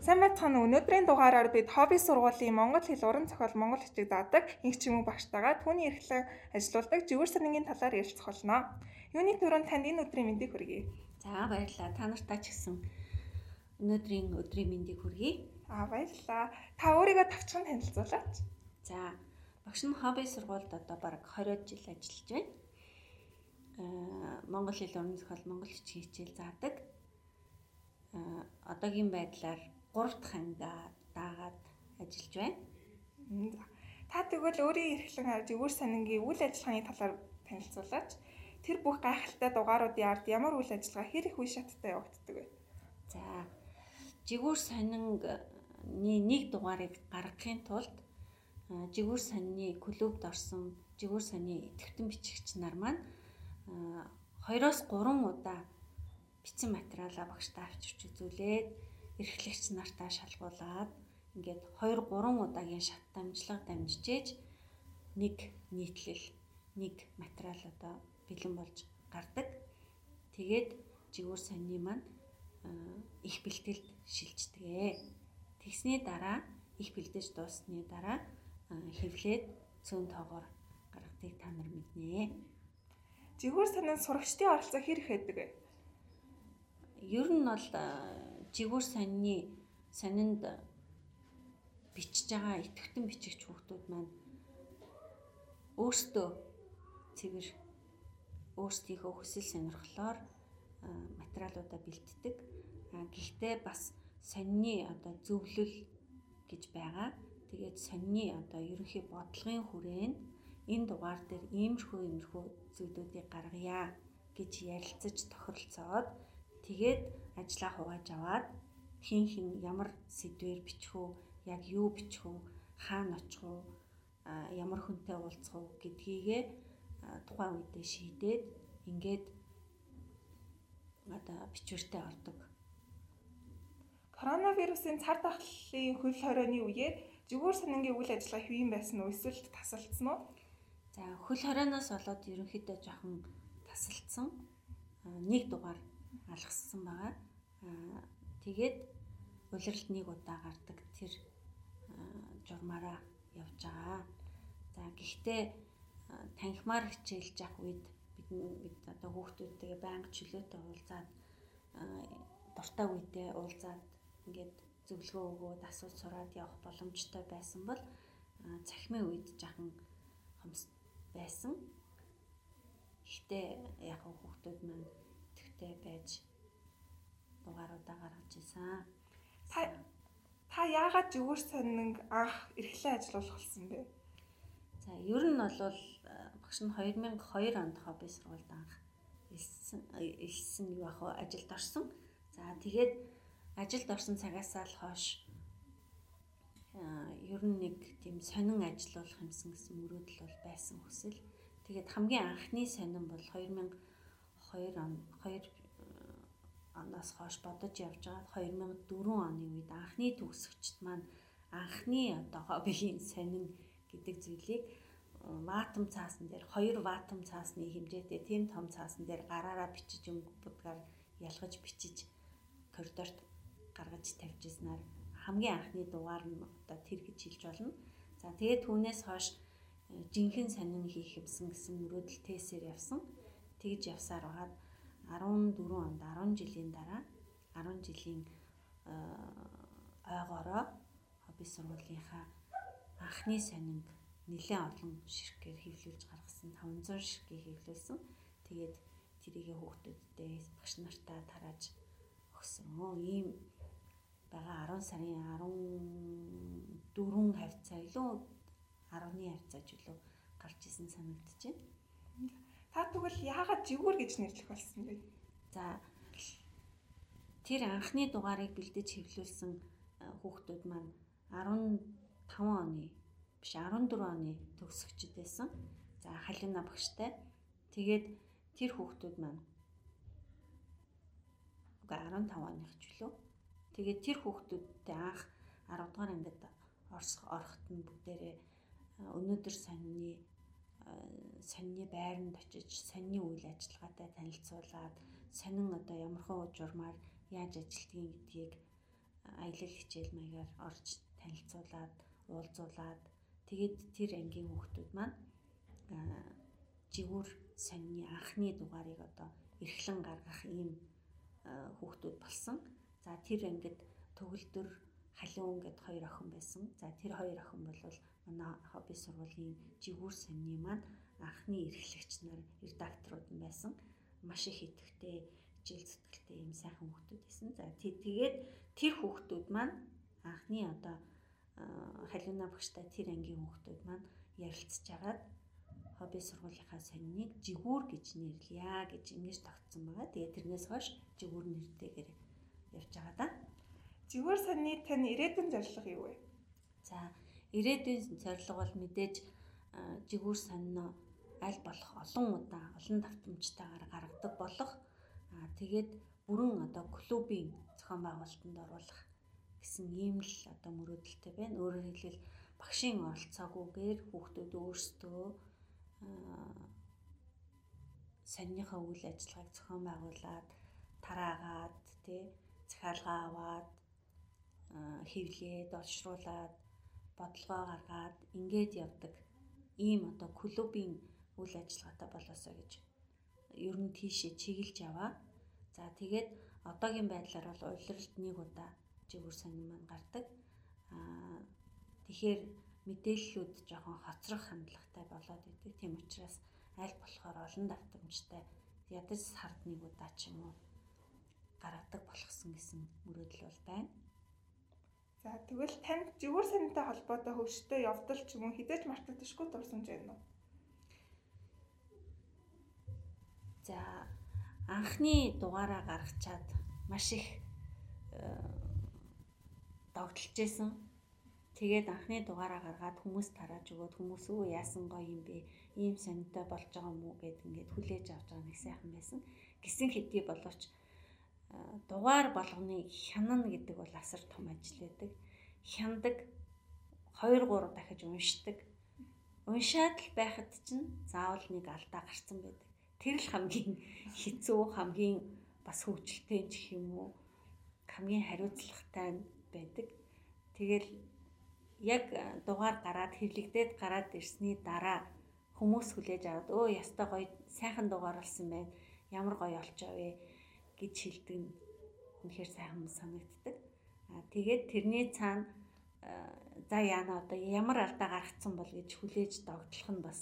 Сайн байцгаана уу. Өнөөдрийн дугаараар бид хобби сургуулийн Монгол хэл уран зохиол Монгол хичээг заадаг инх чимүү багштайгаа түүний эрхлэн ажиллаулдаг живэр сангийн талаар ярилцах болно. Юуны төрөнд танд энэ өдрийн мэндийг хүргэе. За баярлалаа. Та нартай ч гэсэн өнөөдрийн өдрийн мэндийг хүргэе. Аа баярлалаа. Та өөрийгөө тавчхан танилцуулаач. За багш нь хобби сургуульд одоо бараг 20 жил ажиллаж байна. Аа Монгол хэл уран зохиол Монгол хичээл заадаг. Аа одоогийн байдлаар 3 дахь ангиа даагаад ажиллаж байна. Та тэгвэл өөрийн эрхлэн харж өвөр санингийн үйл ажиллагааны талаар танилцуулаач. Тэр бүх гайхалтай дугааруудын ард ямар үйл ажиллагаа хэр их үе шаттай явагддаг вэ? За жигүүр санингийн нэг дугаарыг гаргахын тулд жигүүр санины клубд орсон жигүүр санины идэвхтэн бичигч нар маань 2-оос 3 удаа бичсэн материалаа багштай авчирч үзүүлээд эрхлэгч нартаа шалгуулад ингээд 2 3 удаагийн шат дамжлага дамжижээж нэг нийтлэл нэг материал одоо бэлэн болж гардаг. Тэгээд жигүүр саний маань их бэлтгэлд шилждэг. Тэгсний дараа их бэлдэж дууссаны дараа хэвлээд цөөн тоогоор гаргадгийг та нар мэднэ. Жигүүр санаанд сурагчдын оролцоо хэр их байдаг вэ? Ер нь бол жигүүр санины сонинд бичиж байгаа итгэвтэн бичигч хүүхдүүд маань өөрсдөө цэвэр өөрсдийнхөө хүсэл сонирхлоор материалуудаа бэлддэг. Гэхдээ бас сонины одоо зөвлөл гэж байгаа. Тэгээд сонины одоо ерөнхий бодлогын хүрээнд энэ дугаар дээр иймэрхүү иймэрхүү зүйлүүдийг гаргая гэж ярилцаж тохиролцоод тэгээд ажлаа хувааж аваад хин хин ямар сэдвэр бичих үү, яг юу бичих үү, хаана очих уу, ямар хүнтэй уулзах уу гэдгийгээ тухайн үедээ шийдээд ингээд одоо бичвэртэй ордог. Коронавирусын цар тахлын хөл хорионы үеэр зүгээр санангийн үйл ажиллагаа хэвэн байсан уу эсвэл тасалдсан уу? За хөл хорионоос болоод ерөнхийдөө жоохон тасалдсан. Нэг дугаар алгассан байгаа. Тэгээд улиралд нэг удаа гардаг тэр журмаараа явж байгаа. За гэхдээ танхимаар хичээлж явах үед бид бид одоо хүүхдүүдтэйгээ байнга чөлөөтэй уулзаад дуртай үедээ уулзаад ингээд зөвлөгөө өгөөд асууж сураад явах боломжтой байсан бол цахимын үед жахан хомс байсан. Гэхдээ яг хүүхдүүд маань идэвхтэй байж дугааруудаа гаргаж исэн. Та та яагаад зүгээр сонинг анх эрхлэн ажиллах болсон бэ? За ер нь бол багш нь 2002 онд хобби сургуульд анх элсэн элсэн юу ах вэ ажилд орсон. За тэгээд ажилд орсон цагаасаа л хойш ер нь нэг тийм сонин ажиллах юмсан гэсэн мөрөөдөл бол байсан хүсэл. Тэгээд хамгийн анхны сонин бол 2002 он 2 оноос хойш бодож явж байгаад 2004 оны үед анхны төгсөгчд маань анхны одоо хоббигийн сонин гэдэг зүйлийг ватум цаасан дээр хоёр ватум цаасны хэмжээтэй тийм том цаасан дээр гараараа бичиж өнгөдгаар ялгаж бичиж коридорт гаргаж тавьжснаар хамгийн анхны дугаар нь одоо тэр гэж хэлж болно. За тэгээд түүнээс хойш э, жинхэнэ сонин хийх юмсан гэсэн мөрөөдөл тесээр явсан. Тэгж явсаар байгаад 14 онд 10 жилийн дараа 10 жилийн э, ойгоороо хобби сургуулийнхаа анхны сонинг нэлээд олон ширхгээр хэвлүүлж гаргасан 500 ширхгийг хэвлүүлсэн. Тэгээд тэрийгэ хүүхдүүдтэй багш нартаа тарааж өгсөн. Ийм байгаа 10 сарын 14 хавцаа илүү 10-ны хавцаа ч илүү гарч исэн байна. Та тэгвэл яагаад жигүүр гэж нэрлэх болсон бэ? За тэр анхны дугаарыг бэлдэж хэвлүүлсэн хүүхдүүд маань 15 оны биш 14 оны төгсөгчд байсан. За халина багштай. Тэгээд тэр хүүхдүүд маань үгүй 15 оных ч үлээ. Тэгээд тэр хүүхдүүдтэй анх 10 дугаар ангид орсох орохт нь бүгдээрээ өнөөдөр сонины сонины байранд очиж сонины үйл ажиллагаатай танилцуулаад сонин одоо ямархан журмаар яаж ажилтгийг гэдгийг аялал хичээл маягаар орж танилцуулаад уулзуулаад тэгээд тэр ангийн хүүхдүүд маань жигүүр сонины анхны дугаарыг одоо эрхлэн гаргах ийм хүүхдүүд болсон. За тэр ангид төгөлдөр халиун гэд хоёр охин байсан. За тэр хоёр охин бол манай хобби сургуулийн жигүүр сонины маань анхны эрхлэгч нар редакторууд байсан. Маш их идэвхтэй, жил зүтгэлтэй ийм сайхан хүүхдүүд байсан. За тэгээд тэр хүүхдүүд маань анхны одоо халиуна багштай тэр ангийн хүүхдүүд маань ярилцж агаад хобби сургуулийнхаа сониныг жигүүр гэж нэрлэе гэж ингэж тогтсон байгаа. Тэгээд тэрнээс хойш жигүүр нэртэйгээр явж байгаа да. Жигүүр сонины тань ирээдүйн зорилго юу вэ? За ирээдүйн зорилго бол мэдээж жигүүр сонин аль болох олон удаа олон давтамжтайгаар гаргадаг болох тэгээд бүрэн одоо клубийн зохион байгуулалтанд оруулах гэсэн ийм л одоо мөрөөдөлтэй байна. Өөрөөр хэлбэл багшийн оролцоогүйгээр хүүхдүүд өөрсдөө сонирхоо үйл ажиллагааг зохион байгуулад тараагаад тий захиалга аваад хевлээд олшруулад бодлогоо гаргаад ингээд явдаг ийм одоо клубийн үйл ажиллагаатай болоосоо гэж ер нь тийшээ чиглэж яваа. За тэгээд одоогийн байдлаар бол улиралд нэг удаа жигүүр сонин маань гардаг. Аа тэгэхээр мэдээллүүд жоохон хоцрох хандлагатай болоод идэг. Тийм учраас аль болохоор олон давтамжтай ядаж сард нэг удаа ч юм уу гаргадаг болгосон гэсэн мөрөөдөл бол байна. За тэгвэл танд жигүүр сантай холбоотой хөвштэй явдал ч юм уу хідээж мартагдашгүй дурсамж байна уу? За анхны дугаараа гаргачаад маш их э, догтлж байсан. Тэгээд анхны дугаараа гаргаад хүмүүс тарааж өгөөд хүмүүс өө яасан гоё юм бэ? Ийм санитай болж байгаа юм уу гэд ингээд хүлээж авч байгаа нэг сайхан байсан. Гисэн хэдий боловч дугаар болгоны хянана гэдэг бол асар том ажил байдаг. Хяндаг 2 3 дахиж уншдаг. Уншаад л байхад чинь заавал нэг алдаа гарцсан байдаг. Тэр л хамгийн хэцүү, хамгийн бас хөвгөлтэй ч юм уу хамгийн хариуцлагатай байдаг. Тэгэл яг дугаар гараад хэвлэгдээд гараад ирсний дараа хүмүүс хүлээж аваад өө ястай гоё сайхан дугаар болсон байна. Ямар гоё олчоо вэ гэж хэлдэг нь үнэхээр сайхан санагддаг. Аа тэгээд тэрний цаана за яана одоо ямар алдаа гаргацсан бол гэж хүлээж догтлох нь бас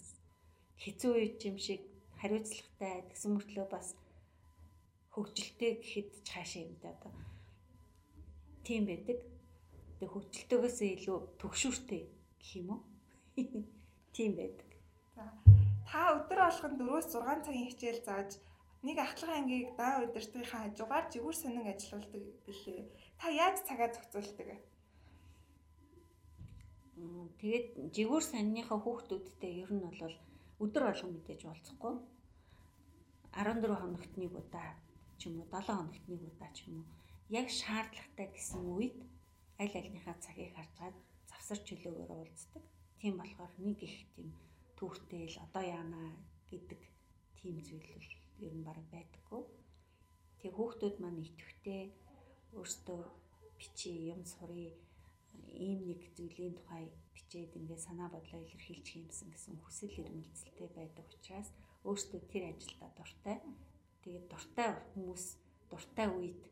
хэцүү юм шиг хариуцлагатай тэгсэн мөртлөө бас хөгжилтэй гэхэд ч хаашаа юм да одоо тийм байдаг. Тэгээ хөгжилтөөгөөс илүү төгшүүртэй гэх юм уу? Тийм байдаг. За та өдөр болгон 4-6 цагийн хичээл зааж нэг ахлагын ангийг даа удирдгийнхаа хажуугаар жигүүр сонин ажиллаулдаг гэлээ. Та яаж цагаа зохицуулдаг вэ? Тэгээд жигүүр санныхаа хүүхдүүдтэй ер нь бол өдөр болгон мэдээж уулзахгүй 14 хоногт нэг удаа ч юм уу 7 хоногт нэг удаа ч юм уу яг шаардлагатай гэсэн үед аль альныхаа цагийг харжгаад завсар чөлөөгөөр уулздаг. Тийм болохоор нэг их тийм түүртэй л одоо яана гэдэг тийм зүйл л ер нь баг байдаггүй. Тэг хүүхдүүд маань итгэвтэй өөртөө бичи юм сурыг ийм нэг зүйлийн тухай бичээд ингээ санаа бодлоо илэрхийлж хиймсэн гэсэн хүсэл эрмэлзэлтэй байдаг учраас өөртөө тэр ажилдаа дуртай. Тэгээд дуртай хүмүүс дуртай үед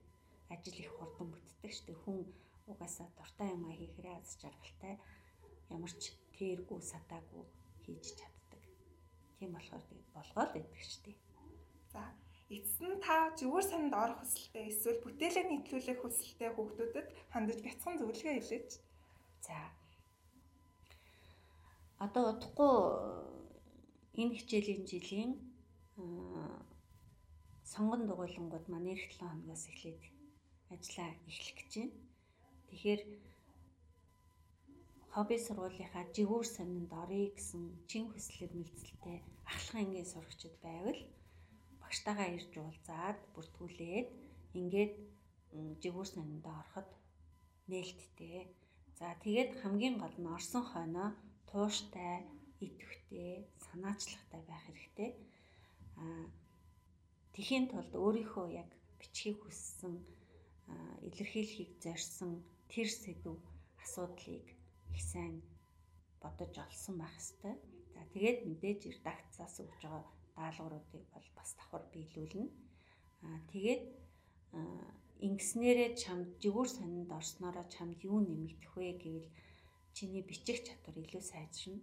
ажил их хурдан бүтдэг дээ. Хүн угаасаа дуртай юм хийхрээ аз жаргалтай ямар ч тэргүй сатаагүй хийж чаддаг. Тийм болохоор тэгээд болгоол байдаг дээ. За эцэст нь та зүгээр санд орох хүсэлтэй эсвэл бүтээлээ нийтлүүлэх хүсэлтэй хүүхдүүдэд хандаж бяцхан зөвлөгөө хэлээч. За. Одоо удахгүй энэ хичээлийн жилийн сонгон дугуйлангууд маань эх 7 хоногоос эхлээд ажиллаа эхлэх гэж байна. Тэгэхээр хобби сургуулийнхаа жигүүр сонинд орё гэсэн чин хүслэр мэлцэлтэй ахлах ангийн сурагчид байвал багштайгаа ирж уулзаад бүртгүүлээд ингээд жигүүр сонинд ороход нээлттэй. За тэгээд хамгийн гол нь орсон хойноо тууштай, идэвхтэй, санаачлагтай байх хэрэгтэй. Аа тэхийн тулд өөрийнхөө яг бичгийг хүссэн илэрхийлэхийг зорьсон тэр сэдв асуудлыг их сайн бодож олсон байх хэвээр. За тэгээд мэдээж редакцаас өгж байгаа даалгавруудыг бол бас давхар биелүүлнэ. Аа тэгээд ингэснээрээ чамд жигүүр сонинд орсноороо чамд юу нэмэгдэх вэ гэвэл чиний бичих чадвар илүү сайжирна.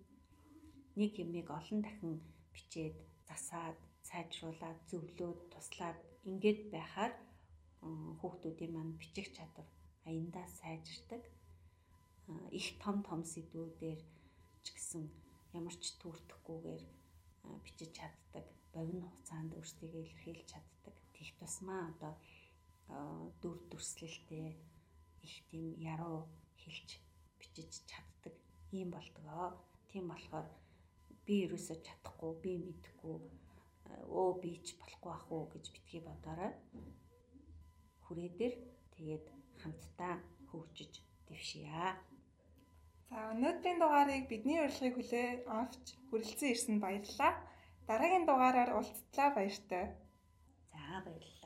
Нэг юмыг олон дахин бичээд засаад сайжруулад зөвлөөд туслаад ингээд байхаар хүүхдүүдийн маань бичих чадвар аяндаа сайжирдаг. Их том том сэдвүүдээр ч гэсэн ямар ч түүртэхгүйгээр бичиж чаддаг. Бовин хугацаанд өөрсдийгөө илэрхийлж чаддаг. Тех тусмаа одоо дүр төрслөлтэй их тийм яруу хэлж бичиж чаддаг юм болдгоо. Тийм болохоор би ерөөсөө чадахгүй, би мэдэхгүй өө би ч болохгүй ах уу гэж битгий бодоорой. Хүрээ дээр тэгээд хамтдаа хөгжиж дэвшийа. За өнөөдрийн дугаарыг бидний урилгыг хүлээ авч хүрэлцэн ирсэнд баярлалаа. Дараагийн дугаараар уулзтлаа баяртай. За баярлалаа.